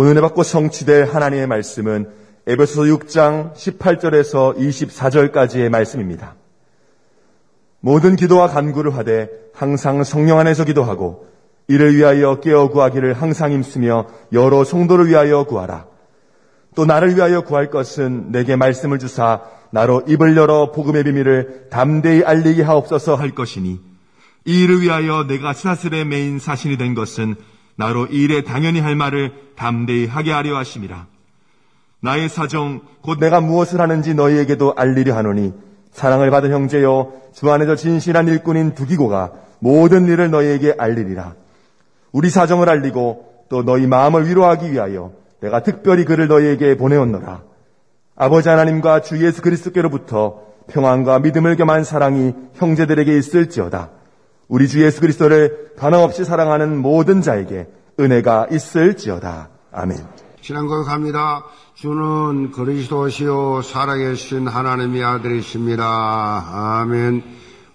오늘 받고 성취될 하나님의 말씀은 에베소서 6장 18절에서 24절까지의 말씀입니다. 모든 기도와 간구를 하되 항상 성령 안에서 기도하고 이를 위하여 깨어 구하기를 항상 힘쓰며 여러 성도를 위하여 구하라. 또 나를 위하여 구할 것은 내게 말씀을 주사 나로 입을 열어 복음의 비밀을 담대히 알리게 하옵소서 할 것이니 이 일을 위하여 내가 사슬에 메인 사신이 된 것은 나로 이 일에 당연히 할 말을 담대히 하게 하려 하심이라. 나의 사정 곧 내가 무엇을 하는지 너희에게도 알리려 하노니 사랑을 받은 형제여 주 안에서 진실한 일꾼인 두기고가 모든 일을 너희에게 알리리라. 우리 사정을 알리고 또 너희 마음을 위로하기 위하여 내가 특별히 그를 너희에게 보내었노라. 아버지 하나님과 주 예수 그리스도께로부터 평안과 믿음을 겸한 사랑이 형제들에게 있을지어다. 우리 주 예수 그리스도를 가망없이 사랑하는 모든 자에게 은혜가 있을지어다. 아멘. 신앙 고백합니다. 주는 그리스도시요 살아계신 하나님의 아들이십니다. 아멘.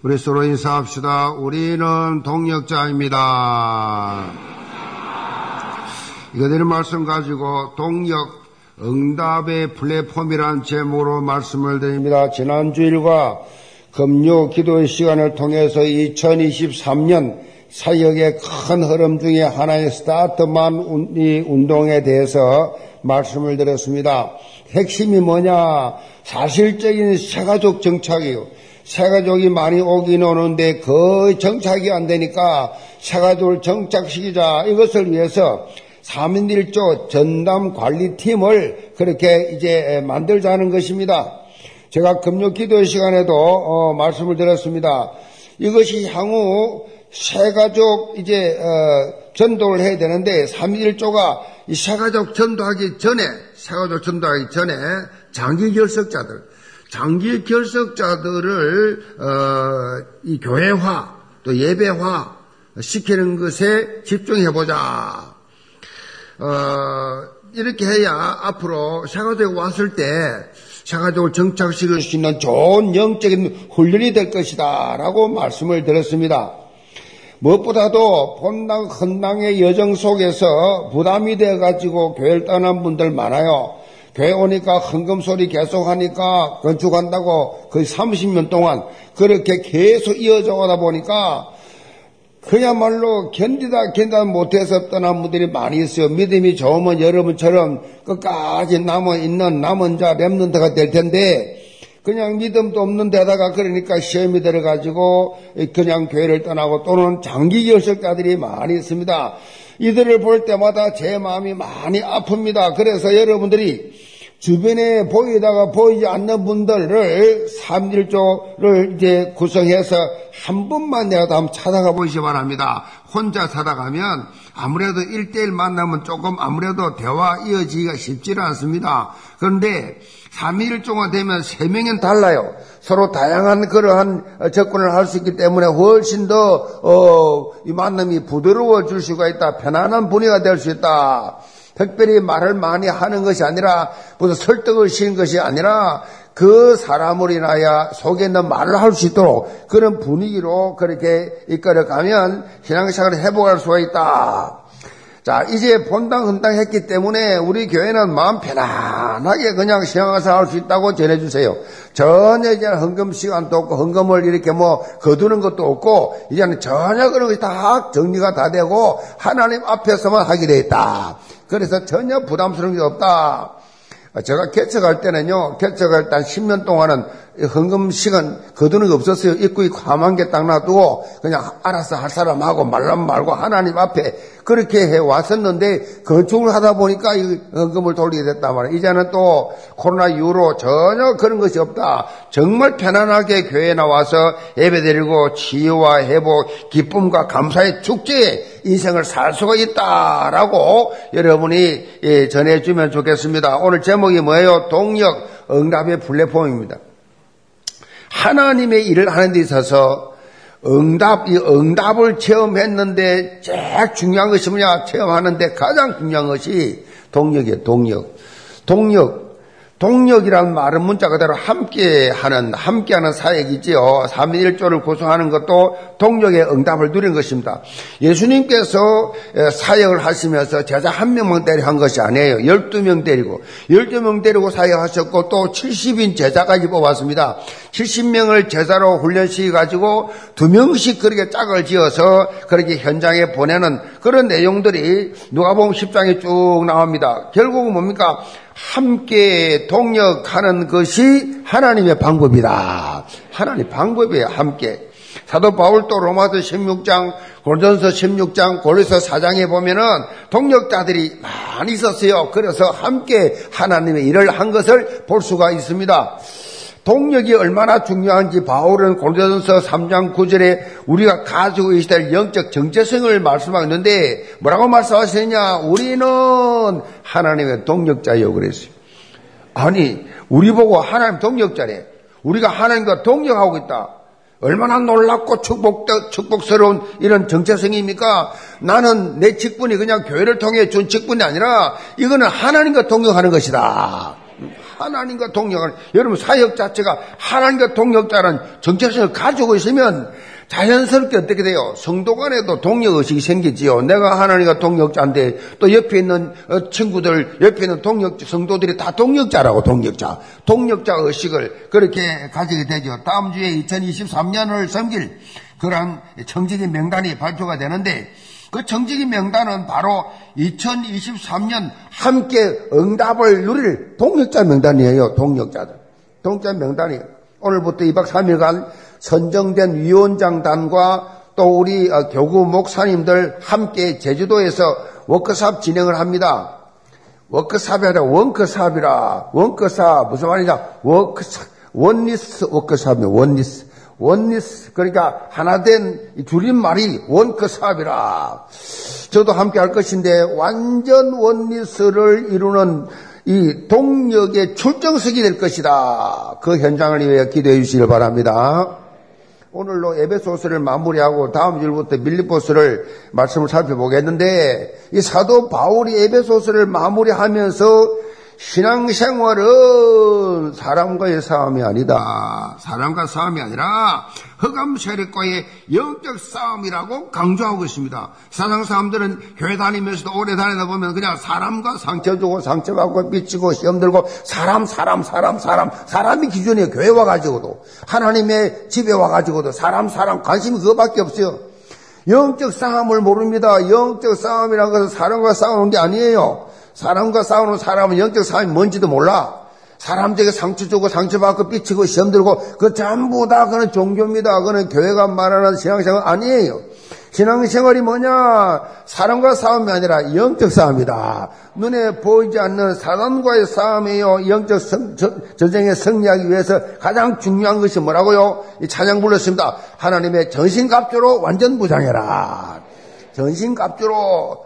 우리 서로 인사합시다. 우리는 동력자입니다. 이거들의 말씀 가지고 동력 응답의 플랫폼이란 제목으로 말씀을 드립니다. 지난주일과 금요 기도의 시간을 통해서 2023년 사역의 큰 흐름 중에 하나의 스타트만 운동에 대해서 말씀을 드렸습니다. 핵심이 뭐냐? 사실적인 새가족 정착이요. 새가족이 많이 오긴 오는데 거의 정착이 안 되니까 새가족을 정착시키자 이것을 위해서 3인 1조 전담 관리팀을 그렇게 이제 만들자는 것입니다. 제가 금요 기도 시간에도 어, 말씀을 드렸습니다. 이것이 향후 새가족 이제 어, 전도를 해야 되는데 3인 1조가 이 새가족 전도하기 전에 새가족 전도하기 전에 장기 결석자들 장기 결석자들을 어, 이 교회화 또 예배화 시키는 것에 집중해 보자. 어, 이렇게 해야 앞으로 샤가족에 왔을 때 샤가족을 정착시킬 수 있는 좋은 영적인 훈련이 될 것이다 라고 말씀을 드렸습니다. 무엇보다도 본당 헌당의 여정 속에서 부담이 돼가지고 교회를 떠난 분들 많아요. 교회 오니까 헌금 소리 계속 하니까 건축한다고 거의 30년 동안 그렇게 계속 이어져 오다 보니까 그야말로 견디다 견디다 못해서 떠난 분들이 많이 있어요. 믿음이 좋으면 여러분처럼 끝까지 남아 있는 남은 자 랩런트가 될 텐데 그냥 믿음도 없는 데다가 그러니까 시험이 들어가지고 그냥 교회를 떠나고 또는 장기 결석자들이 많이 있습니다. 이들을 볼 때마다 제 마음이 많이 아픕니다. 그래서 여러분들이 주변에 보이다가 보이지 않는 분들을 삼일조를 이제 구성해서 한 번만 내가 한번 찾아가 보시기 바랍니다. 혼자 살아가면 아무래도 일대일 만나면 조금 아무래도 대화 이어지기가 쉽지는 않습니다. 그런데 3일조가 되면 3명은 달라요. 서로 다양한 그러한 접근을 할 수 있기 때문에 훨씬 더, 어, 이 만남이 부드러워질 수가 있다. 편안한 분위기가 될 수 있다. 특별히 말을 많이 하는 것이 아니라 무슨 설득을 시는 것이 아니라 그 사람을 인하여 속에 있는 말을 할 수 있도록 그런 분위기로 그렇게 이끌어가면 신앙생활을 회복할 수가 있다. 자, 이제 본당 헌당 했기 때문에 우리 교회는 마음 편안하게 그냥 신앙생활 할 수 있다고 전해주세요. 전혀 이제 헌금 시간도 없고 헌금을 이렇게 뭐 거두는 것도 없고 이제는 전혀 그런 것이 다 정리가 다 되고 하나님 앞에서만 하게 돼 있다. 그래서 전혀 부담스러운 게 없다. 제가 개척할 때는요, 개척할 때 한 10년 동안은 헌금 시간 거두는 게 없었어요. 입구에 과만 게 딱 놔두고 그냥 알아서 할 사람하고 말람 말고 하나님 앞에 그렇게 해 왔었는데 건축을 하다 보니까 이 헌금을 돌리게 됐단 말이에요. 이제는 또 코로나 이후로 전혀 그런 것이 없다. 정말 편안하게 교회에 나와서 예배 드리고 치유와 회복, 기쁨과 감사의 축제에 인생을 살 수가 있다라고 여러분이 예, 전해주면 좋겠습니다. 오늘 제목이 뭐예요? 동력 응답의 플랫폼입니다. 하나님의 일을 하는 데 있어서 응답, 이 응답을 체험했는데 제일 중요한 것이 뭐냐? 체험하는데 가장 중요한 것이 동력이에요, 동력. 동력. 동력이란 말은 문자 그대로 함께하는 함께하는 사역이지요. 3인 1조를 구성하는 것도 동력의 응답을 누린 것입니다. 예수님께서 사역을 하시면서 제자 한 명만 데리고 한 것이 아니에요. 12명 데리고 12명 데리고 사역하셨고 또 70인 제자까지 뽑았습니다. 70명을 제자로 훈련시켜 가지고 두 명씩 그렇게 짝을 지어서 그렇게 현장에 보내는 그런 내용들이 누가복음 10장에 쭉 나옵니다. 결국은 뭡니까? 함께 동력하는 것이 하나님의 방법이다. 하나님 방법이에요, 함께. 사도 바울 또 로마서 16장, 골전서 16장, 골리서 4장에 보면은 동력자들이 많이 있었어요. 그래서 함께 하나님의 일을 한 것을 볼 수가 있습니다. 동력이 얼마나 중요한지 바울은 골전서 3장 9절에 우리가 가지고 있어야 될 영적 정체성을 말씀하고 있는데 뭐라고 말씀하시느냐? 우리는 하나님의 동력자요 그랬어요. 아니, 우리 보고 하나님 동력자래. 우리가 하나님과 동력하고 있다. 얼마나 놀랍고 축복, 축복스러운 이런 정체성입니까? 나는 내 직분이 그냥 교회를 통해 준 직분이 아니라 이거는 하나님과 동력하는 것이다. 하나님과 동력하는 여러분 사역 자체가 하나님과 동력자라는 정체성을 가지고 있으면 자연스럽게 어떻게 돼요? 성도 간에도 동력의식이 생기지요. 내가 하나님과 동력자인데 또 옆에 있는 어, 친구들, 옆에 있는 동력, 성도들이 다 동력자라고, 동력자. 동력자 의식을 그렇게 가지게 되죠. 다음 주에 2023년을 섬길 그러한 청직인 명단이 발표가 되는데 그 정직인 명단은 바로 2023년 함께 응답을 누릴 동력자 명단이에요. 동력자들. 동력자 명단이 오늘부터 2박 3일간 선정된 위원장단과 또 우리 어, 교구 목사님들 함께 제주도에서 워크샵 진행을 합니다. 워크샵이 아니라 원크샵이라. 원크샵 무슨 말이냐? 워크샵 Oneness 워크샵이에요. Oneness. Oneness 그러니까 하나된 줄임말이 워크샵이라. 저도 함께 할 것인데 완전 Oneness를 이루는 이 동역의 출정식이 될 것이다. 그 현장을 위해 기도해 주시길 바랍니다. 오늘로 에베소서를 마무리하고 다음 주부터 빌립보서를 말씀을 살펴보겠는데 이 사도 바울이 에베소서를 마무리하면서 신앙생활은 사람과의 싸움이 아니다. 사람과 싸움이 아니라 흑암 세력과의 영적 싸움이라고 강조하고 있습니다. 사상 사람들은 교회 다니면서도 오래 다니다 보면 그냥 사람과 상처 주고 상처 받고 삐치고 시험 들고 사람 사람 사람 사람 사람이 기준이에요. 교회 와가지고도 하나님의 집에 와가지고도 사람 사람 관심이 그거밖에 없어요. 영적 싸움을 모릅니다. 영적 싸움이라는 것은 사람과 싸우는 게 아니에요. 사람과 싸우는 사람은 영적 싸움이 뭔지도 몰라. 사람들에게 상처 주고 상처받고 삐치고 시험 들고 그 전부 다 그는 종교입니다. 그는 교회가 말하는 신앙생활 아니에요. 신앙생활이 뭐냐? 사람과 싸움이 아니라 영적 싸움이다. 눈에 보이지 않는 사람과의 싸움이에요. 영적 성, 저, 전쟁에 승리하기 위해서 가장 중요한 것이 뭐라고요? 이 찬양 불렀습니다. 하나님의 전신갑주로 완전 무장해라. 전신갑주로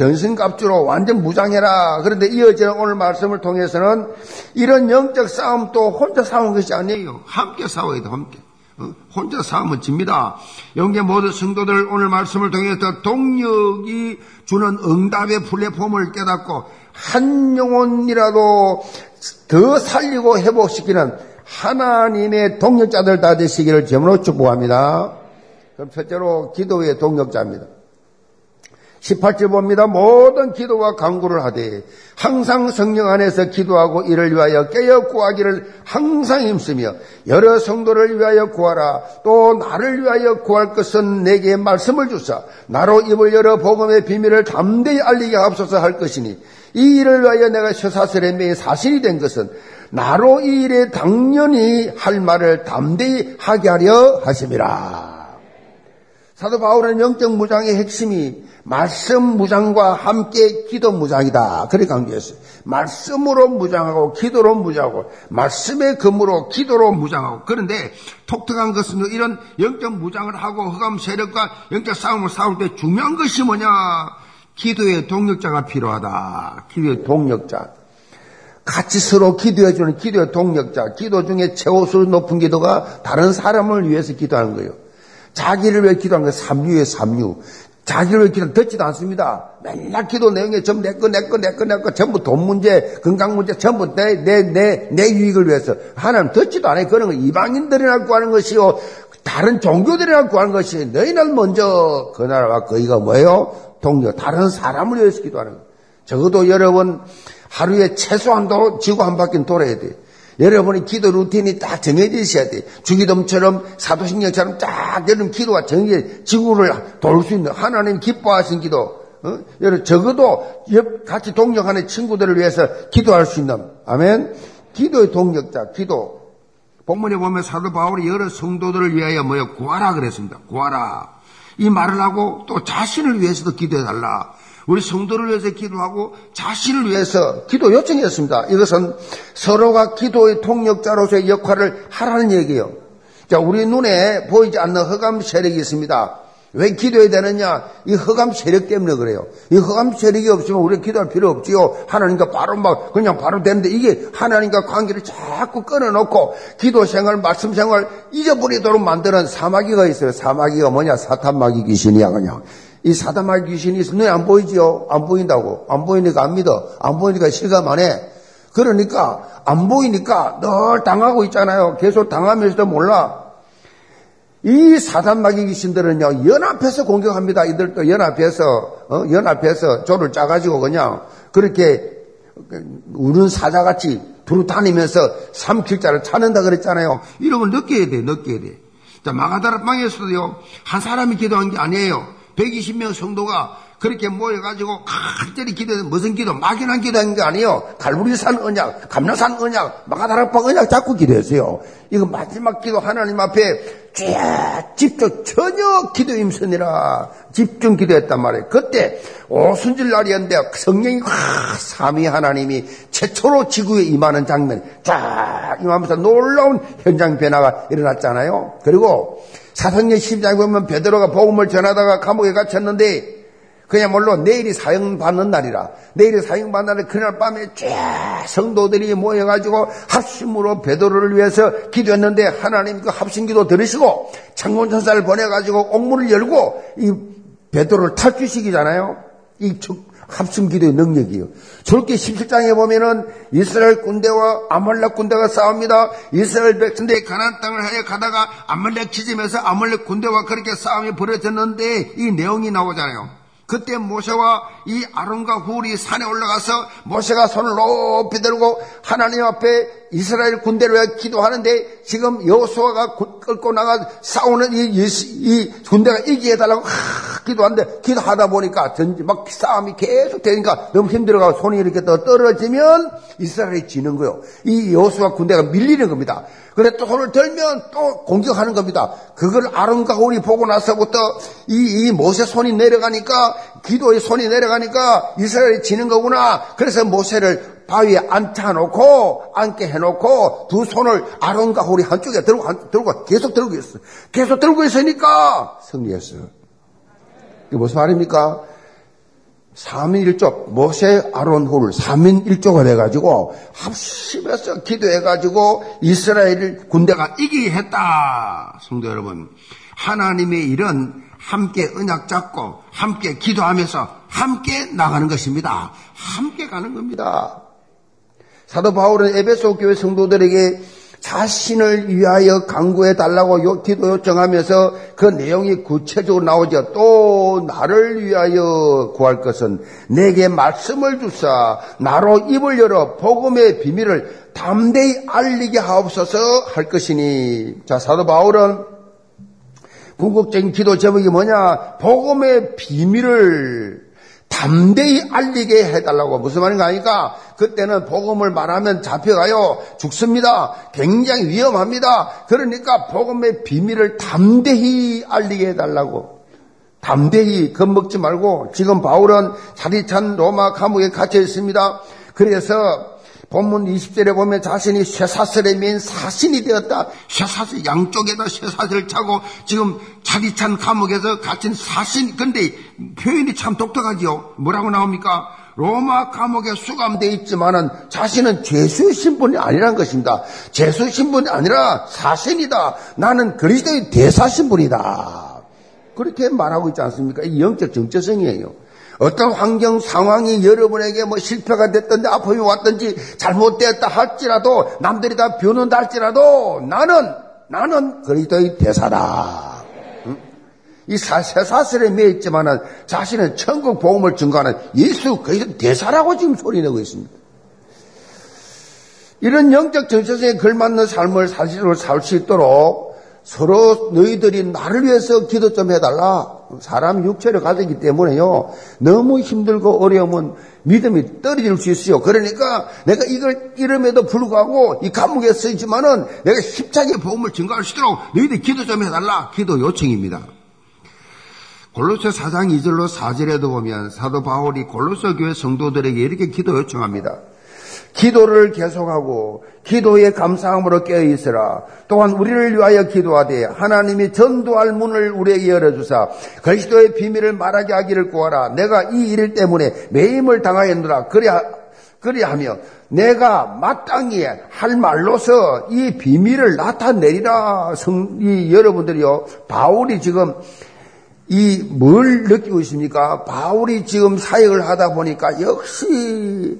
전신갑주로 완전 무장해라. 그런데 이어지는 오늘 말씀을 통해서는 이런 영적 싸움 또 혼자 싸우는 것이 아니에요. 함께 싸워야 돼, 함께. 어? 혼자 싸우면 집니다. 영계 모든 성도들 오늘 말씀을 통해서 동력이 주는 응답의 플랫폼을 깨닫고 한 영혼이라도 더 살리고 회복시키는 하나님의 동력자들 다 되시기를 제으로 축복합니다. 그럼 첫째로 기도의 동력자입니다. 18절 봅니다. 모든 기도와 강구를 하되 항상 성령 안에서 기도하고 이를 위하여 깨어 구하기를 항상 힘쓰며 여러 성도를 위하여 구하라. 또 나를 위하여 구할 것은 내게 말씀을 주사 나로 입을 열어 복음의 비밀을 담대히 알리게 앞서서 할 것이니 이 일을 위하여 내가 셔사슬의 매에 사실이 된 것은 나로 이 일에 당연히 할 말을 담대히 하게 하려 하심이라. 사도 바울은 영적 무장의 핵심이 말씀 무장과 함께 기도 무장이다. 그렇게 강조했어요. 말씀으로 무장하고 기도로 무장하고 말씀의 근무로 기도로 무장하고 그런데 독특한 것은 이런 영적 무장을 하고 흑암 세력과 영적 싸움을 싸울 때 중요한 것이 뭐냐? 기도의 동력자가 필요하다. 기도의 동력자. 같이 서로 기도해주는 기도의 동력자. 기도 중에 최고수로 높은 기도가 다른 사람을 위해서 기도하는 거예요. 자기를 위해 기도하는 게 삼류의 삼류. 자기를 기도 듣지도 않습니다. 맨날 기도 내용에 전부 내 거, 내 거, 내 거, 내 거, 전부 돈 문제, 건강 문제, 전부 내, 내, 내, 내 유익을 위해서. 하나님 듣지도 않아요. 그런 거 이방인들이나 구하는 것이요. 다른 종교들이나 구하는 것이 너희는 먼저 그 나라와 거기가 뭐예요? 동료, 다른 사람을 위해서 기도하는 거. 적어도 여러분 하루에 최소한도 지구 한 바퀴는 돌아야 돼. 여러분의 기도 루틴이 딱 정해져 있어야 돼. 주기dom처럼 사도신경처럼 딱 여러분 기도가 정해 지구를 돌 수 있는 하나님 기뻐하신 기도. 어? 여러분 적어도 옆 같이 동력하는 친구들을 위해서 기도할 수 있는 아멘. 기도의 동력자, 기도. 본문에 보면 사도 바울이 여러 성도들을 위하여 뭐요 구하라 그랬습니다. 구하라. 이 말을 하고 또 자신을 위해서도 기도해 달라. 우리 성도를 위해서 기도하고 자신을 위해서 기도 요청했습니다. 이것은 서로가 기도의 통역자로서의 역할을 하라는 얘기예요. 자, 우리 눈에 보이지 않는 허감 세력이 있습니다. 왜 기도해야 되느냐? 이 허감 세력 때문에 그래요. 이 허감 세력이 없으면 우리 기도할 필요 없지요. 하나님과 바로 막 그냥 바로 되는데 이게 하나님과 관계를 자꾸 끊어놓고 기도 생활, 말씀 생활 잊어버리도록 만드는 사마귀가 있어요. 사마귀가 뭐냐? 사탄마귀 귀신이야 그냥. 이 사탄마귀 귀신이. 눈에 안 보이지요? 안 보인다고. 안 보이니까 안 믿어. 안 보이니까 실감 안 해. 그러니까 안 보이니까 늘 당하고 있잖아요. 계속 당하면서도 몰라. 이 사단마귀 귀신들은요, 연합해서 공격합니다. 이들도 연합해서, 어? 연합해서 조를 짜가지고 그냥 그렇게 우는 사자같이 두루 다니면서 삼킬자를 찾는다 그랬잖아요. 이런 걸 느껴야 돼, 느껴야 돼. 자, 마가다라 방에서도요, 한 사람이 기도한 게 아니에요. 120명 성도가 그렇게 모여가지고 간절히 기도해서 무슨 기도? 막연한 기도한 게 아니에요. 갈무리산 언약, 감나산 언약, 마가다락방 언약 자꾸 기도했어요. 이거 마지막 기도 하나님 앞에 쫙 집중, 전혀 기도 임선이라 집중 기도했단 말이에요. 그때 오순절 날이었는데 성령이 확 삼위 하나님이 최초로 지구에 임하는 장면, 쫙 임하면서 놀라운 현장 변화가 일어났잖아요. 그리고 사성령 10장에 보면 베드로가 복음을 전하다가 감옥에 갇혔는데 그야말로 내일이 사형받는 날이라. 내일이 사형받는 날에 그날 밤에 쫙 성도들이 모여가지고 합심으로 베드로를 위해서 기도했는데 하나님 그 합심 기도 들으시고 창문천사를 보내가지고 옥문을 열고 이 베드로를 탈주시키잖아요. 이 합심 기도의 능력이요. 절기 17장에 보면은 이스라엘 군대와 아말렉 군대가 싸웁니다. 이스라엘 백성들이 가나안 땅을 하여 가다가 아말렉 지점에서 아말렉 군대와 그렇게 싸움이 벌어졌는데 이 내용이 나오잖아요. 그때 모세와 이 아론과 훌이 산에 올라가서 모세가 손을 높이 들고 하나님 앞에 이스라엘 군대를 위해 기도하는데 지금 여호수아가 끌고 나가 싸우는 이, 이, 이 군대가 이기해 달라고 기도하는데 기도하다 보니까 막 싸움이 계속 되니까 너무 힘들어가고 손이 이렇게 더 떨어지면 이스라엘이 지는 거요. 이 여호수아 군대가 밀리는 겁니다. 그래 또 손을 들면 또 공격하는 겁니다. 그걸 홀이 보고 나서부터 이, 이 모세 손이 내려가니까 기도의 손이 내려가니까 이스라엘이 지는 거구나. 그래서 모세를 바위에 앉혀놓고 앉게 해놓고 두 손을 아론과 홀이 한쪽에 들고 한, 들고 계속 들고 있어. 계속 들고 있으니까 승리했어요. 이게 무슨 말입니까? 3인 1족, 모세 아론 홀 3인 1족가 돼가지고 합심해서 기도해가지고 이스라엘 군대가 이기게 했다. 성도 여러분, 하나님의 일은 함께 언약 잡고 함께 기도하면서 함께 나가는 것입니다. 함께 가는 겁니다. 사도 바울은 에베소 교회 성도들에게 자신을 위하여 강구해 달라고 기도 요청하면서 그 내용이 구체적으로 나오죠. 또 나를 위하여 구할 것은 내게 말씀을 주사 나로 입을 열어 복음의 비밀을 담대히 알리게 하옵소서 할 것이니. 자 사도 바울은 궁극적인 기도 제목이 뭐냐? 복음의 비밀을 담대히 알리게 해달라고. 무슨 말인가 하니까 그때는 복음을 말하면 잡혀가요 죽습니다 굉장히 위험합니다 그러니까 복음의 비밀을 담대히 알리게 해달라고 담대히 겁먹지 말고 지금 바울은 자리 찬 로마 감옥에 갇혀 있습니다 그래서 본문 20절에 보면 자신이 쇠사슬에 맨 사신이 되었다. 쇠사슬 양쪽에다 쇠사슬을 차고 지금 차디찬 감옥에서 갇힌 사신. 근데 표현이 참 독특하지요. 뭐라고 나옵니까? 로마 감옥에 수감되어 있지만은 자신은 죄수 신분이 아니란 것입니다. 죄수 신분이 아니라 사신이다. 나는 그리스도의 대사 신분이다. 그렇게 말하고 있지 않습니까? 이 영적 정체성이에요. 어떤 환경 상황이 여러분에게 뭐 실패가 됐든지 아픔이 왔든지 잘못되었다 할지라도 남들이 다 변한다 할지라도 나는 나는 그리스도의 대사다. 이 쇠사슬에 매여 있지만은 자신은 천국 복음을 증거하는 예수 그리스도 대사라고 지금 소리내고 있습니다. 이런 영적 정체성에 걸맞는 삶을 사실로 살 수 있도록 서로 너희들이 나를 위해서 기도 좀 해달라. 사람 육체를 가졌기 때문에요. 너무 힘들고 어려우면 믿음이 떨어질 수 있어요. 그러니까 내가 이걸 이름에도 불구하고 이 감옥에 쓰이지만은 내가 힘차게 복음을 증거할 수 있도록 너희들 기도 좀 해달라. 기도 요청입니다. 골로새 4장 2절로 4절에도 보면 사도 바울이 골로새 교회 성도들에게 이렇게 기도 요청합니다. 기도를 계속하고 기도의 감사함으로 깨어 있으라. 또한 우리를 위하여 기도하되 하나님이 전도할 문을 우리에게 열어주사 그리스도의 비밀을 말하게 하기를 구하라. 내가 이 일 때문에 매임을 당하였노라. 그래야 그리하며 내가 마땅히 할 말로서 이 비밀을 나타내리라. 성, 이 여러분들이요. 바울이 지금 이 뭘 느끼고 있습니까? 바울이 지금 사역을 하다 보니까 역시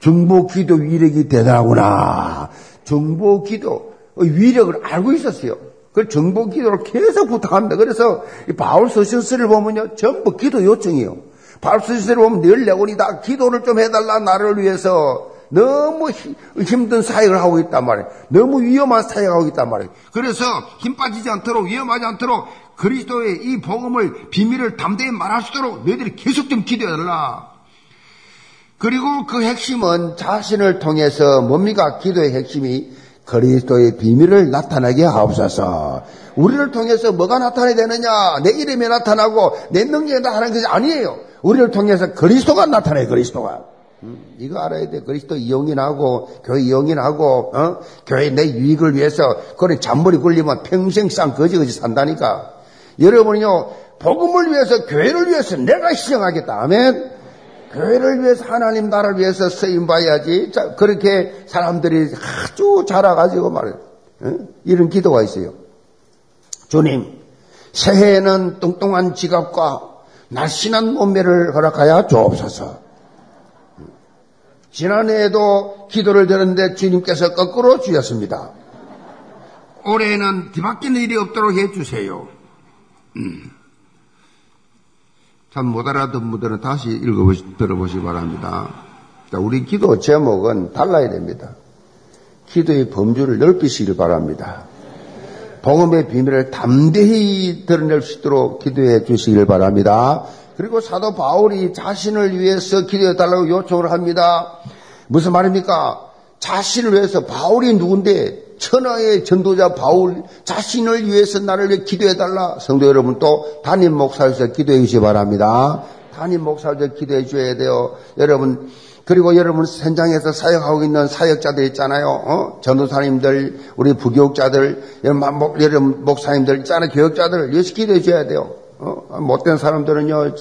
정보 기도 위력이 대단하구나. 정보 기도 위력을 알고 있었어요. 그 정보 기도를 계속 부탁합니다. 그래서 바울 서신서를 보면요. 전부 기도 요청이에요. 바울 서신서를 보면 늘 내원이 다 기도를 좀 해달라 나를 위해서 너무 힘든 사역을 하고 있단 말이에요. 너무 위험한 사역을 하고 있단 말이에요. 그래서 힘 빠지지 않도록 위험하지 않도록 그리스도의 이 복음을 비밀을 담대히 말할 수 있도록 너희들이 계속 좀 기도해달라. 그리고 그 핵심은 자신을 통해서 뭡니까? 기도의 핵심이 그리스도의 비밀을 나타나게 하옵소서. 우리를 통해서 뭐가 나타나야 되느냐? 내 이름이 나타나고 내 능력이 나타나는 것이 아니에요. 우리를 통해서 그리스도가 나타나요, 그리스도가. 음, 이거 알아야 돼. 그리스도 이용인하고, 교회 이용인하고, 어? 교회 내 유익을 위해서, 그래, 잔머리 굴리면 평생 쌍 거지거지 산다니까. 여러분이요, 복음을 위해서, 교회를 위해서 내가 희생하겠다. 아멘? 교회를 위해서 하나님 나라를 위해서 쓰임 봐야지. 자, 그렇게 사람들이 아주 자라가지고 말해 응? 이런 기도가 있어요. 주님, 새해에는 뚱뚱한 지갑과 날씬한 몸매를 허락하여 주옵소서. 지난해에도 기도를 드렸는데 주님께서 거꾸로 주셨습니다. 올해에는 뒤바뀌는 일이 없도록 해주세요. 음. 참못 알아듣는 분들은 다시 읽어보시, 들어보시기 바랍니다. 자, 우리 기도 제목은 달라야 됩니다. 기도의 범주를 넓히시길 바랍니다. 복음의 비밀을 담대히 드러낼 수 있도록 기도해 주시길 바랍니다. 그리고 사도 바울이 자신을 위해서 기도해 달라고 요청을 합니다. 무슨 말입니까? 자신을 위해서 바울이 누군데 천하의 전도자 바울 자신을 위해서 나를 위해 기도해달라. 성도 여러분 또 담임 목사에서 기도해 주시기 바랍니다. 담임 목사에서 기도해 줘야 돼요. 여러분 그리고 여러분 현장에서 사역하고 있는 사역자들 있잖아요. 어? 전도사님들, 우리 부교육자들, 여러분 목사님들 있잖아요. 교육자들 열심히 기도해 줘야 돼요. 어? 못된 사람들은요,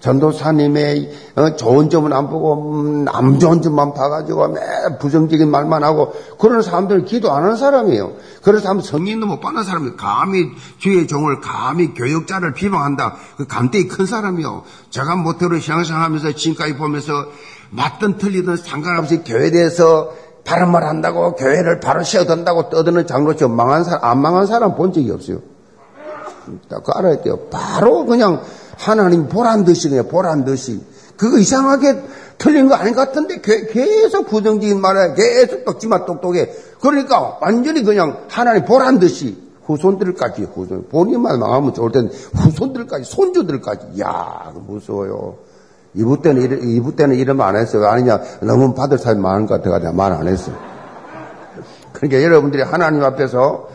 전도사님의 어, 좋은 점은 안 보고, 음, 안 좋은 점만 봐가지고, 매 부정적인 말만 하고, 그런 사람들은 기도 안 하는 사람이에요. 그래서 한번 성인도 못 받는 사람이 감히 주의 종을 감히 교육자를 비방한다. 그 감대히 큰 사람이요. 제가 모태로 신앙생활하면서 지금까지 보면서 맞든 틀리든 상관없이 교회에 대해서 바른 말 한다고 교회를 바로 세워둔다고 떠드는 장로처 망한 사람, 안 망한 사람 본 적이 없어요. 그 알아야 돼요. 바로 그냥 하나님 보란 듯이 그냥 보란 듯이. 그거 이상하게 틀린 거 아닌 것 같은데 계속 부정적인 말에 계속 똑지만 똑똑해. 그러니까 완전히 그냥 하나님 보란 듯이 후손들까지 후손 본인만 망하면 좋을 텐데 후손들까지 손주들까지 야 무서워요. 이부 때는 이부 때는 이러면 안 했어요. 아니냐 너무 받을 사람이 많은 것 같아가지고 말 안 했어요. 그러니까 여러분들이 하나님 앞에서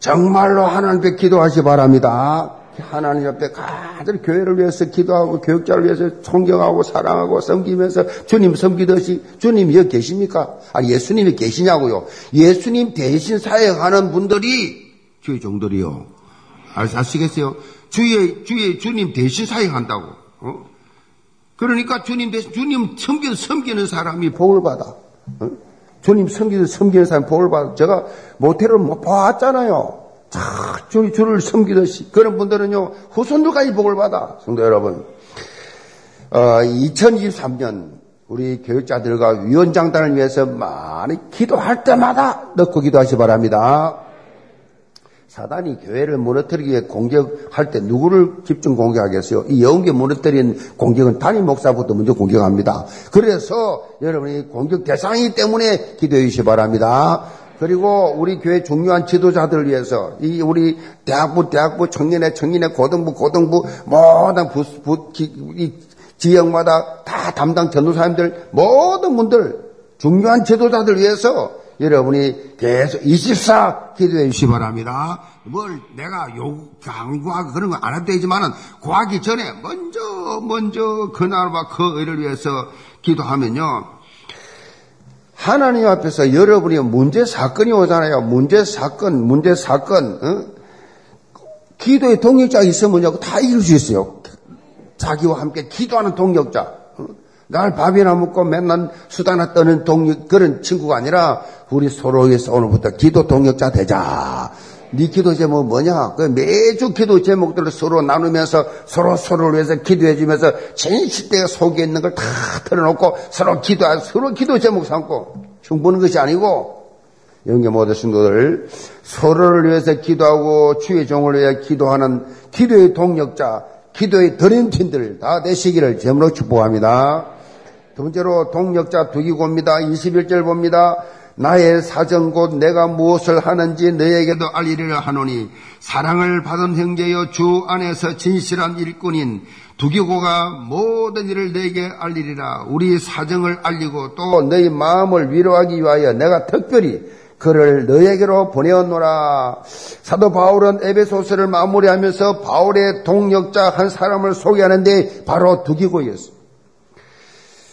정말로 하나님 앞에 기도하시 바랍니다. 하나님 앞에 가득 교회를 위해서 기도하고 교육자를 위해서 존경하고 사랑하고 섬기면서 주님 섬기듯이 주님 여기 계십니까? 아 예수님이 계시냐고요. 예수님 대신 사역하는 분들이 주의 종들이요. 아시겠어요? 주의 주의 주님 대신 사역한다고. 어? 그러니까 주님 대신 주님 섬기는 섬기는 사람이 복을 받아. 어? 주님 섬기는 섬기는 사람 복을 받아. 제가 모텔을 못 봤잖아요. 주, 주를 섬기듯이. 그런 분들은요, 후손들까지 복을 받아. 성도 여러분. 어, 2023년 우리 교육자들과 위원장단을 위해서 많이 기도할 때마다 넣고 기도하시 기 바랍니다. 사단이 교회를 무너뜨리기 위해 공격할 때 누구를 집중 공격하겠어요? 이 영계 무너뜨린 공격은 단임 목사부터 먼저 공격합니다. 그래서 여러분이 공격 대상이기 때문에 기도해 주시기 바랍니다. 그리고 우리 교회 중요한 지도자들을 위해서 이 우리 대학부 대학부 청년회 청년회 고등부 고등부 모든 부, 부 기, 이 지역마다 다 담당 전도사님들 모든 분들 중요한 지도자들 위해서 여러분이 계속 24 기도해 주시기 바랍니다. 뭘 내가 요 강구하고 그런 거 안 해도 되지만은 구하기 전에 먼저 먼저 그날과 그 의를 위해서 기도하면요. 하나님 앞에서 여러분이 문제 사건이 오잖아요. 문제 사건, 문제 사건, 어? 기도의 동력자 있으면 다 이룰 수 있어요. 자기와 함께 기도하는 동력자. 어? 날 밥이나 먹고 맨날 수다나 떠는 동력, 그런 친구가 아니라 우리 서로 위해서 오늘부터 기도 동력자 되자. 네 기도 제목 뭐냐? 그 매주 기도 제목들을 서로 나누면서 서로 서로를 위해서 기도해 주면서 진실되게 속에 있는 걸 다 털어놓고 서로 기도하 서로 기도 제목 삼고 흉보는 것이 아니고 영계 모든 신도들 서로를 위해서 기도하고 주의 종을 위해 기도하는 기도의 동력자, 기도의 드림팀들 다 되시기를 제물로 축복합니다. 두 번째로 동력자 두기고입니다. 21절 봅니다. 나의 사정 곧 내가 무엇을 하는지 너에게도 알리리라 하노니 사랑을 받은 형제여 주 안에서 진실한 일꾼인 두기고가 모든 일을 내게 알리리라 우리 사정을 알리고 또 너희 마음을 위로하기 위하여 내가 특별히 그를 너에게로 보내었노라. 사도 바울은 에베소서를 마무리하면서 바울의 동력자 한 사람을 소개하는데 바로 두기고였습니다.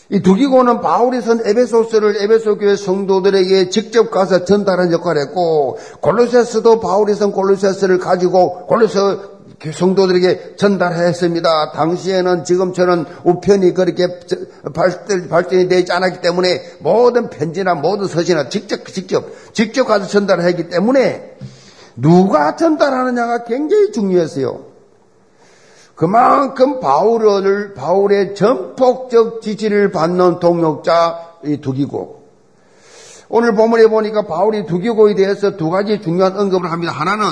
이 두기고는 바울이 선 에베소스를 에베소 교회 성도들에게 직접 가서 전달한 역할을 했고 골로새서도 바울이 선 골로새서를 가지고 골로새 성도들에게 전달했습니다. 당시에는 지금처럼 우편이 그렇게 발전 이 되지 않았기 때문에 모든 편지나 모든 서신을 직접 직접 직접 가서 전달했기 때문에 누가 전달하느냐가 굉장히 중요했어요. 그만큼 바울을, 바울의 전폭적 지지를 받는 동역자 이 두기고. 오늘 본문에 보니까 바울이 두기고에 대해서 두 가지 중요한 언급을 합니다. 하나는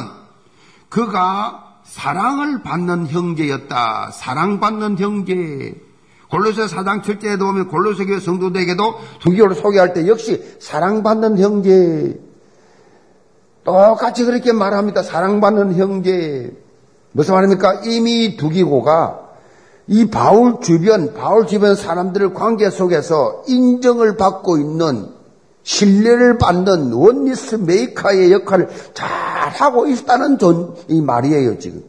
그가 사랑을 받는 형제였다. 사랑받는 형제. 골로새 사장 7절에도 보면 골로새 교회 성도들에게도 두기고를 소개할 때 역시 사랑받는 형제. 똑같이 그렇게 말합니다. 사랑받는 형제. 무슨 말입니까? 이미 두기고가 이 바울 주변, 바울 주변 사람들의 관계 속에서 인정을 받고 있는 신뢰를 받는 원리스 메이커의 역할을 잘 하고 있다는 전, 이 말이에요, 지금.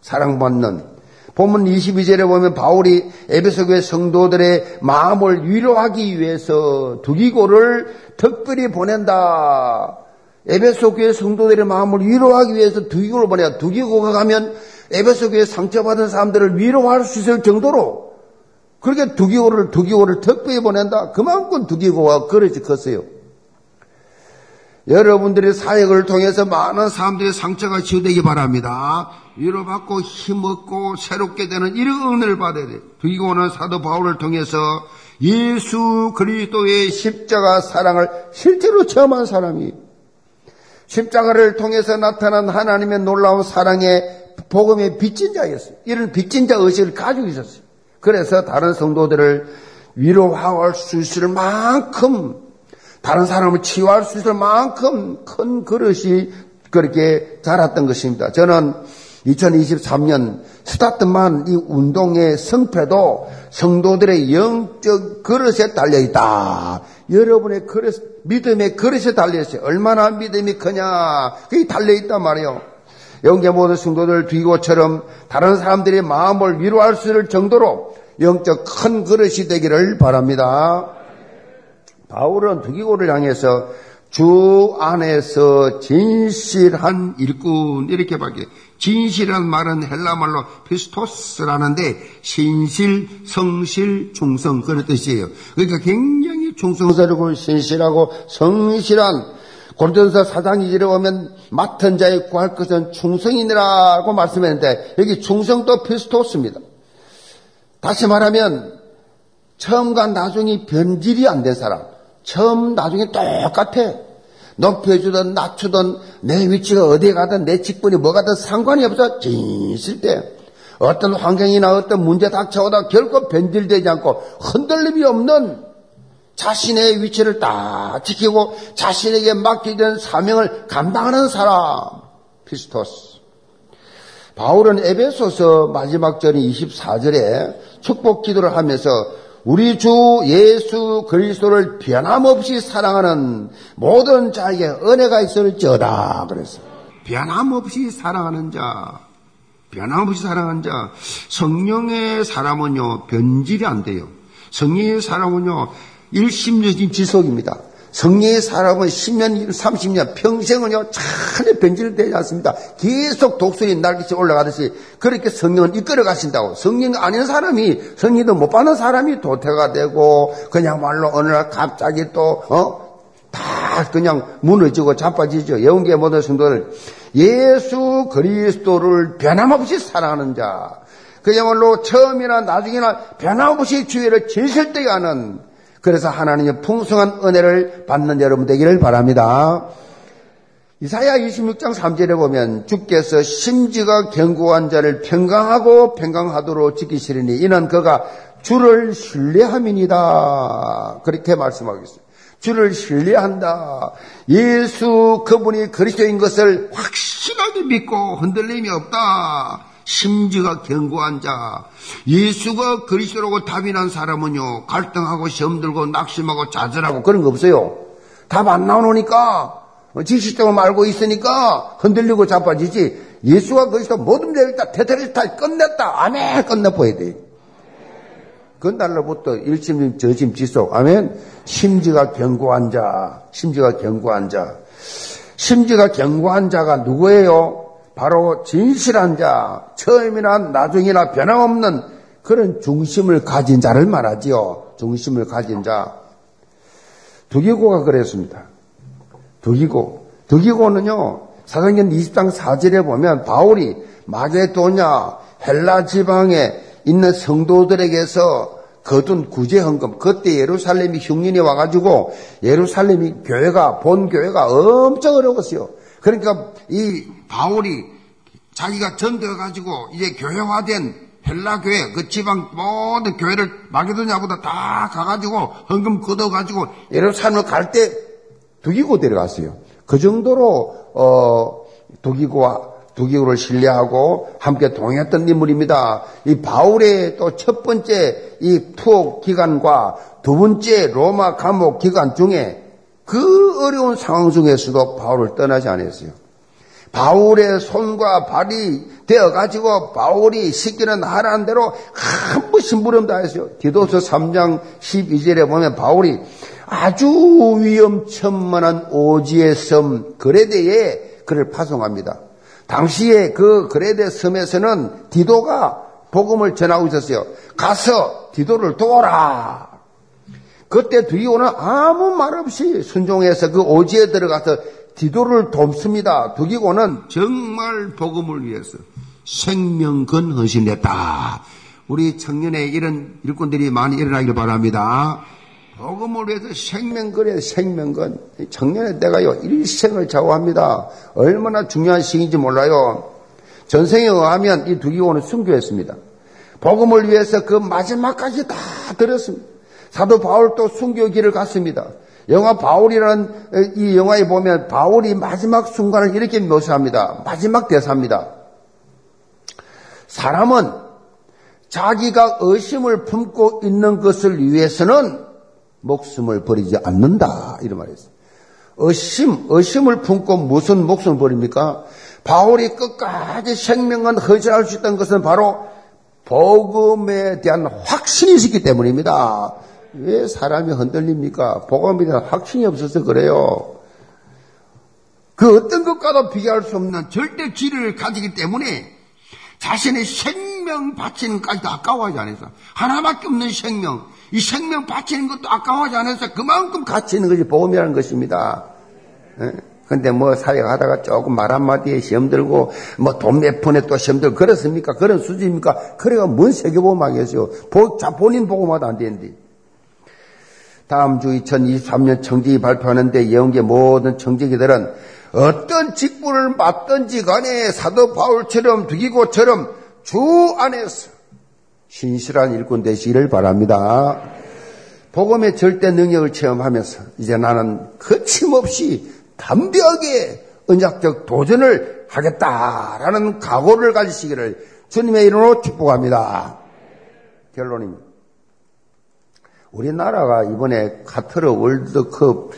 사랑받는. 본문 22절에 보면 바울이 에베소 교회 성도들의 마음을 위로하기 위해서 두기고를 특별히 보낸다. 에베소 교회 성도들의 마음을 위로하기 위해서 두기고를 보내야 두기고가 가면 에베소 교회 상처받은 사람들을 위로할 수 있을 정도로 그렇게 두기고를 두기고를 특별히 보낸다. 그만큼 두기고가 그릇이 컸어요. 여러분들의 사역을 통해서 많은 사람들의 상처가 치유되기 바랍니다. 위로받고 힘없고 새롭게 되는 이런 은혜를 받아야 돼요. 두기고는 사도 바울을 통해서 예수 그리스도의 십자가 사랑을 실제로 체험한 사람이 십자가를 통해서 나타난 하나님의 놀라운 사랑의 복음의 빚진 자였어요. 이런 빚진 자 의식을 가지고 있었어요. 그래서 다른 성도들을 위로할 수 있을 만큼 다른 사람을 치유할 수 있을 만큼 큰 그릇이 그렇게 자랐던 것입니다. 저는 2023년 스타트만 이 운동의 성패도 성도들의 영적 그릇에 달려 있다. 여러분의 그릇, 믿음의 그릇에 달려 있어요. 얼마나 믿음이 크냐. 그게 달려 있단 말이에요. 영계 모든 성도들 뒤고처럼 다른 사람들의 마음을 위로할 수 있을 정도로 영적 큰 그릇이 되기를 바랍니다. 바울은 두기고를 향해서 주 안에서 진실한 일꾼 이렇게 밖에 진실한 말은 헬라말로 피스토스라는데 신실, 성실, 충성 그런 뜻이에요. 그러니까 굉장히 충성스럽고 신실하고 성실한 고린도서 사장 2절에 보면 맡은 자의 구할 것은 충성이니라고 말씀했는데 여기 충성도 피스토스입니다. 다시 말하면 처음과 나중이 변질이 안 된 사람 처음 나중에 똑같아. 높여주든 낮추든 내 위치가 어디에 가든 내 직분이 뭐 가든 상관이 없어 진실 때 어떤 환경이나 어떤 문제 닥쳐오다 결코 변질되지 않고 흔들림이 없는 자신의 위치를 딱 지키고 자신에게 맡기된 사명을 감당하는 사람 피스토스 바울은 에베소서 마지막 절 24절에 축복 기도를 하면서 우리 주 예수 그리스도를 변함없이 사랑하는 모든 자에게 은혜가 있을지어다 그랬어. 변함없이 사랑하는 자, 변함없이 사랑하는 자, 성령의 사람은요 변질이 안 돼요. 성령의 사람은요 일심여진 지속입니다. 성령의 사람은 10년, 30년, 평생은요, 전혀 변질되지 않습니다. 계속 독수리 날개치 올라가듯이 그렇게 성령을 이끌어 가신다고. 성령 아닌 사람이, 성령도 못 받는 사람이 도태가 되고, 그냥 말로 어느 날 갑자기 또, 어? 다 그냥 무너지고 자빠지죠. 영계 모든 성도를 예수 그리스도를 변함없이 사랑하는 자. 그야말로 처음이나 나중이나 변함없이 주의를 질실되게 하는 그래서 하나님의 풍성한 은혜를 받는 여러분 되기를 바랍니다. 이사야 26장 3절에 보면 주께서 심지가 견고한 자를 평강하고 평강하도록 지키시리니 이는 그가 주를 신뢰함이니다. 그렇게 있어요. 주를 신뢰한다. 예수 그분이 그리스도인 것을 확실하게 믿고 흔들림이 없다. 심지가 견고한 자, 예수가 그리스도라고 답이 난 사람은요, 갈등하고 시험 들고 낙심하고 좌절하고 그런 거 없어요. 답 안 나오니까, 지식적으로 알고 있으니까 흔들리고 자빠지지, 예수가 그리스도 모든 데를 다 테테리스타 끝냈다. 아멘! 끝내버야 돼. 그날로부터 일심, 저심, 지속. 아멘? 심지가 견고한 자, 심지가 견고한 자. 심지가 견고한 자가 누구예요? 바로 진실한 자, 처음이나 나중이나 변함없는 그런 중심을 가진 자를 말하지요. 중심을 가진 자. 두기고가 그랬습니다. 두기고. 두기고는요, 사도행전 20장 4절에 보면 바울이 마게도냐, 헬라 지방에 있는 성도들에게서 거둔 구제 헌금. 그때 예루살렘이 흉년이 와가지고 예루살렘이 교회가 본 교회가 엄청 어려웠어요. 그러니까 이 바울이 자기가 전되어 가지고 이제 교회화된 헬라 교회 그 지방 모든 교회를 마게도냐보다 다 가가지고 헌금 걷어가지고 예루살렘을 갈 때 두기고 데려갔어요. 그 정도로 어 두기고와 두기고를 신뢰하고 함께 동행했던 인물입니다. 이 바울의 또 첫 번째 이 투옥 기간과 두 번째 로마 감옥 기간 중에 그 어려운 상황 중에서도 바울을 떠나지 않았어요. 바울의 손과 발이 되어가지고 바울이 시키는 하라는 대로 한 번씩 물음 다 했어요. 디도서 3장 12절에 보면 바울이 아주 위험천만한 오지의 섬 그레데에 그를 파송합니다. 당시에 그 그레데 섬에서는 디도가 복음을 전하고 있었어요. 가서 디도를 도와라. 그때 두이오는 아무 말 없이 순종해서 그 오지에 들어가서 디도를 돕습니다. 두기고는 정말 복음을 위해서 생명건 헌신했다. 우리 청년의 이런 일꾼들이 많이 일어나길 바랍니다. 복음을 위해서 생명건에 생명건. 청년의 때가요, 일생을 좌우합니다. 얼마나 중요한 시기인지 몰라요. 전생에 의하면 이 두기고는 순교했습니다. 복음을 위해서 그 마지막까지 다 들었습니다. 사도 바울도 순교 길을 갔습니다. 영화 바울이라는 이 영화에 보면 바울이 마지막 순간을 이렇게 묘사합니다. 마지막 대사입니다. 사람은 자기가 의심을 품고 있는 것을 위해서는 목숨을 버리지 않는다. 이런 말이었어요. 의심, 의심을 품고 무슨 목숨을 버립니까? 바울이 끝까지 생명은 허전할 수 있다는 것은 바로 복음에 대한 확신이 있기 때문입니다. 왜 사람이 흔들립니까? 복음에 대한 확신이 없어서 그래요. 그 어떤 것과도 비교할 수 없는 절대 지를 가지기 때문에 자신의 생명 바치는 것까지도 아까워하지 않아서 하나밖에 없는 생명, 이 생명 바치는 것도 아까워하지 않아서 그만큼 가치 있는 것이 복음이라는 것입니다. 근데 뭐 사역 하다가 조금 말 한마디에 시험 들고 뭐 돈 몇 푼에 또 시험 들고 그렇습니까? 그런 수준입니까? 그래가 뭔 세계보험 하겠어요? 자, 본인 보고마다 안 되는데. 다음 주 2023년 청직이 발표하는데 예언계 모든 청직이들은 어떤 직분을 맡든지 간에 사도 바울처럼 두기고처럼 주 안에서 신실한 일꾼 되시기를 바랍니다. 복음의 절대 능력을 체험하면서 이제 나는 거침없이 담대하게 언약적 도전을 하겠다라는 각오를 가지시기를 주님의 이름으로 축복합니다. 결론입니다. 우리나라가 이번에 카트르 월드컵에서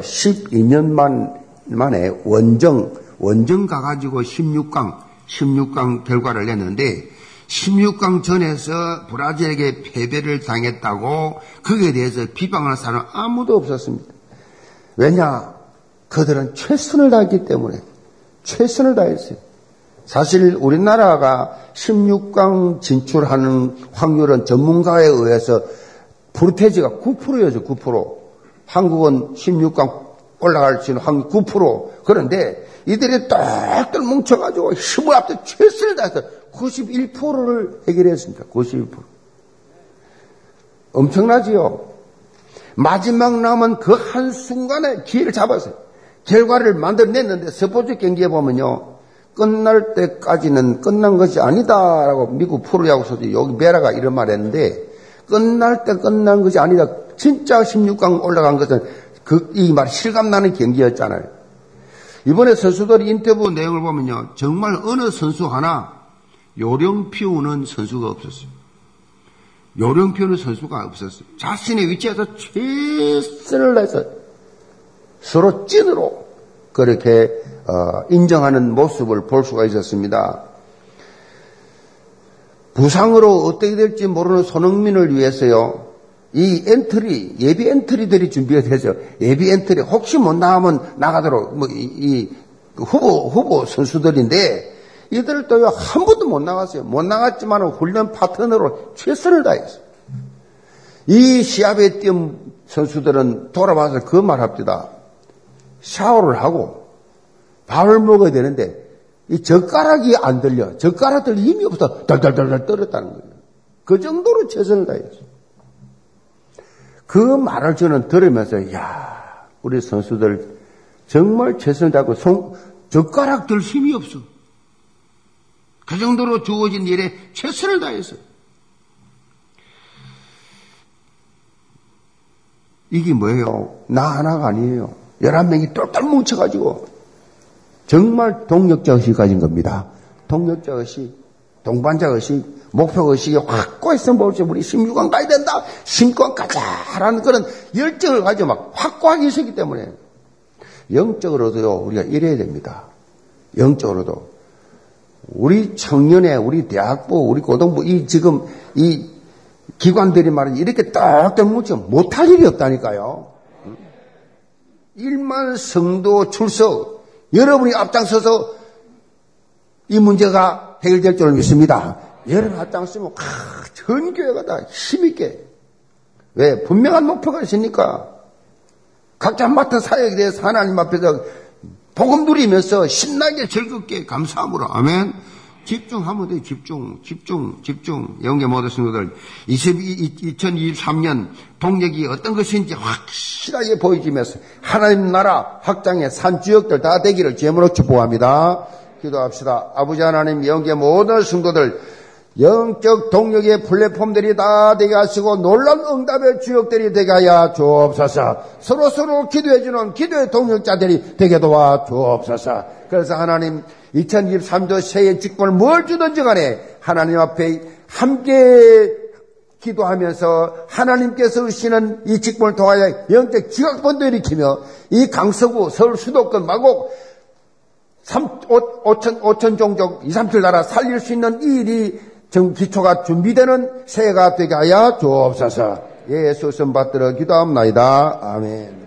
12년 만, 만에 원정, 원정 가가지고 16강, 16강 결과를 냈는데 16강 전에서 브라질에게 패배를 당했다고 거기에 대해서 비방하는 사람은 아무도 없었습니다. 왜냐? 그들은 최선을 다했기 때문에 최선을 다했어요. 사실 우리나라가 16강 진출하는 확률은 전문가에 의해서 프로테지가 9%였죠, 9%. 한국은 16강 올라갈 수 있는 확률 9%. 그런데 이들이 딱딱 뭉쳐가지고 힘을 합쳐 최선을 다해서 91%를 해결했습니다. 91%. 엄청나지요? 마지막 남은 그 한순간에 기회를 잡았어요. 결과를 만들어냈는데 스포츠 경기에 보면요. 끝날 때까지는 끝난 것이 아니다라고 미국 프로야구 선수 여기 베라가 이런 말 했는데 끝날 때 끝난 것이 아니다. 진짜 16강 올라간 것은 그, 이 말 실감나는 경기였잖아요. 이번에 선수들 인터뷰 내용을 보면요. 정말 어느 선수 하나 요령 피우는 선수가 없었어요. 요령 피우는 선수가 없었어요. 자신의 위치에서 최선을 다해서 서로 찐으로 그렇게 어, 인정하는 모습을 볼 수가 있었습니다. 부상으로 어떻게 될지 모르는 손흥민을 위해서요. 이 엔트리, 예비 엔트리들이 준비가 되죠. 예비 엔트리, 혹시 못 나가면 나가도록, 뭐, 이, 이 후보, 후보 선수들인데, 이들도요, 한 번도 못 나갔어요. 못 나갔지만 훈련 파트너로 최선을 다했어요. 이 시합에 뛰은 선수들은 돌아와서 그 말 합니다. 샤워를 하고, 밥을 먹어야 되는데, 이 젓가락이 안 들려. 젓가락 들 힘이 없어. 달달달달 떨었다는 거예요. 그 정도로 최선을 다했어요. 그 말을 저는 들으면서, 야 우리 선수들 정말 최선을 다하고 손, 젓가락 들 힘이 없어. 그 정도로 주어진 일에 최선을 다했어. 이게 뭐예요? 나 하나가 아니에요. 11명이 똘똘 뭉쳐가지고 정말 동력자 의식이 가진 겁니다. 동력자 의식, 동반자 의식, 목표 의식이 확고했으면 볼지 우리 16강 가야 된다. 16강 가자라는 그런 열정을 가지고 막 확고하게 있었기 때문에 영적으로도요 우리가 이래야 됩니다. 영적으로도 우리 청년회, 우리 대학부, 우리 고등부 이 지금 이 기관들이 말은 이렇게 딱딱 뭉쳐 못할 일이 없다니까요. 1만 성도 출석 여러분이 앞장서서 이 문제가 해결될 줄 믿습니다. 여러분 앞장서면 아, 전 교회가 다 힘있게 왜 분명한 목표가 있으니까 각자 맡은 사역에 대해서 하나님 앞에서 복음 누리면서 신나게 즐겁게 감사함으로 아멘. 집중하면 돼, 집중, 집중, 집중. 영계 모든 성도들, 2023년 동력이 어떤 것인지 확실하게 보여지면서 하나님 나라 확장의 산 지역들 다 되기를 제물로 축복합니다. 기도합시다. 아버지 하나님 영계 모든 성도들, 영적 동력의 플랫폼들이 다 되게 하시고 놀란 응답의 주역들이 되게 하여 주옵소서. 서로 서로 기도해주는 기도의 동력자들이 되게 도와 주옵소서. 그래서 하나님 2023도 새해 직분을 뭘 주든지 간에 하나님 앞에 함께 기도하면서 하나님께서 주시는 이 직분을 통하여 영적 지각본도 일으키며 이 강서구 서울 수도권 마곡 3, 5천, 5천 종족 2, 3천 나라 살릴 수 있는 이 일이 정 기초가 준비되는 새해가 되게 하여 주옵소서. 예수 선 받들어 기도합니다. 아멘.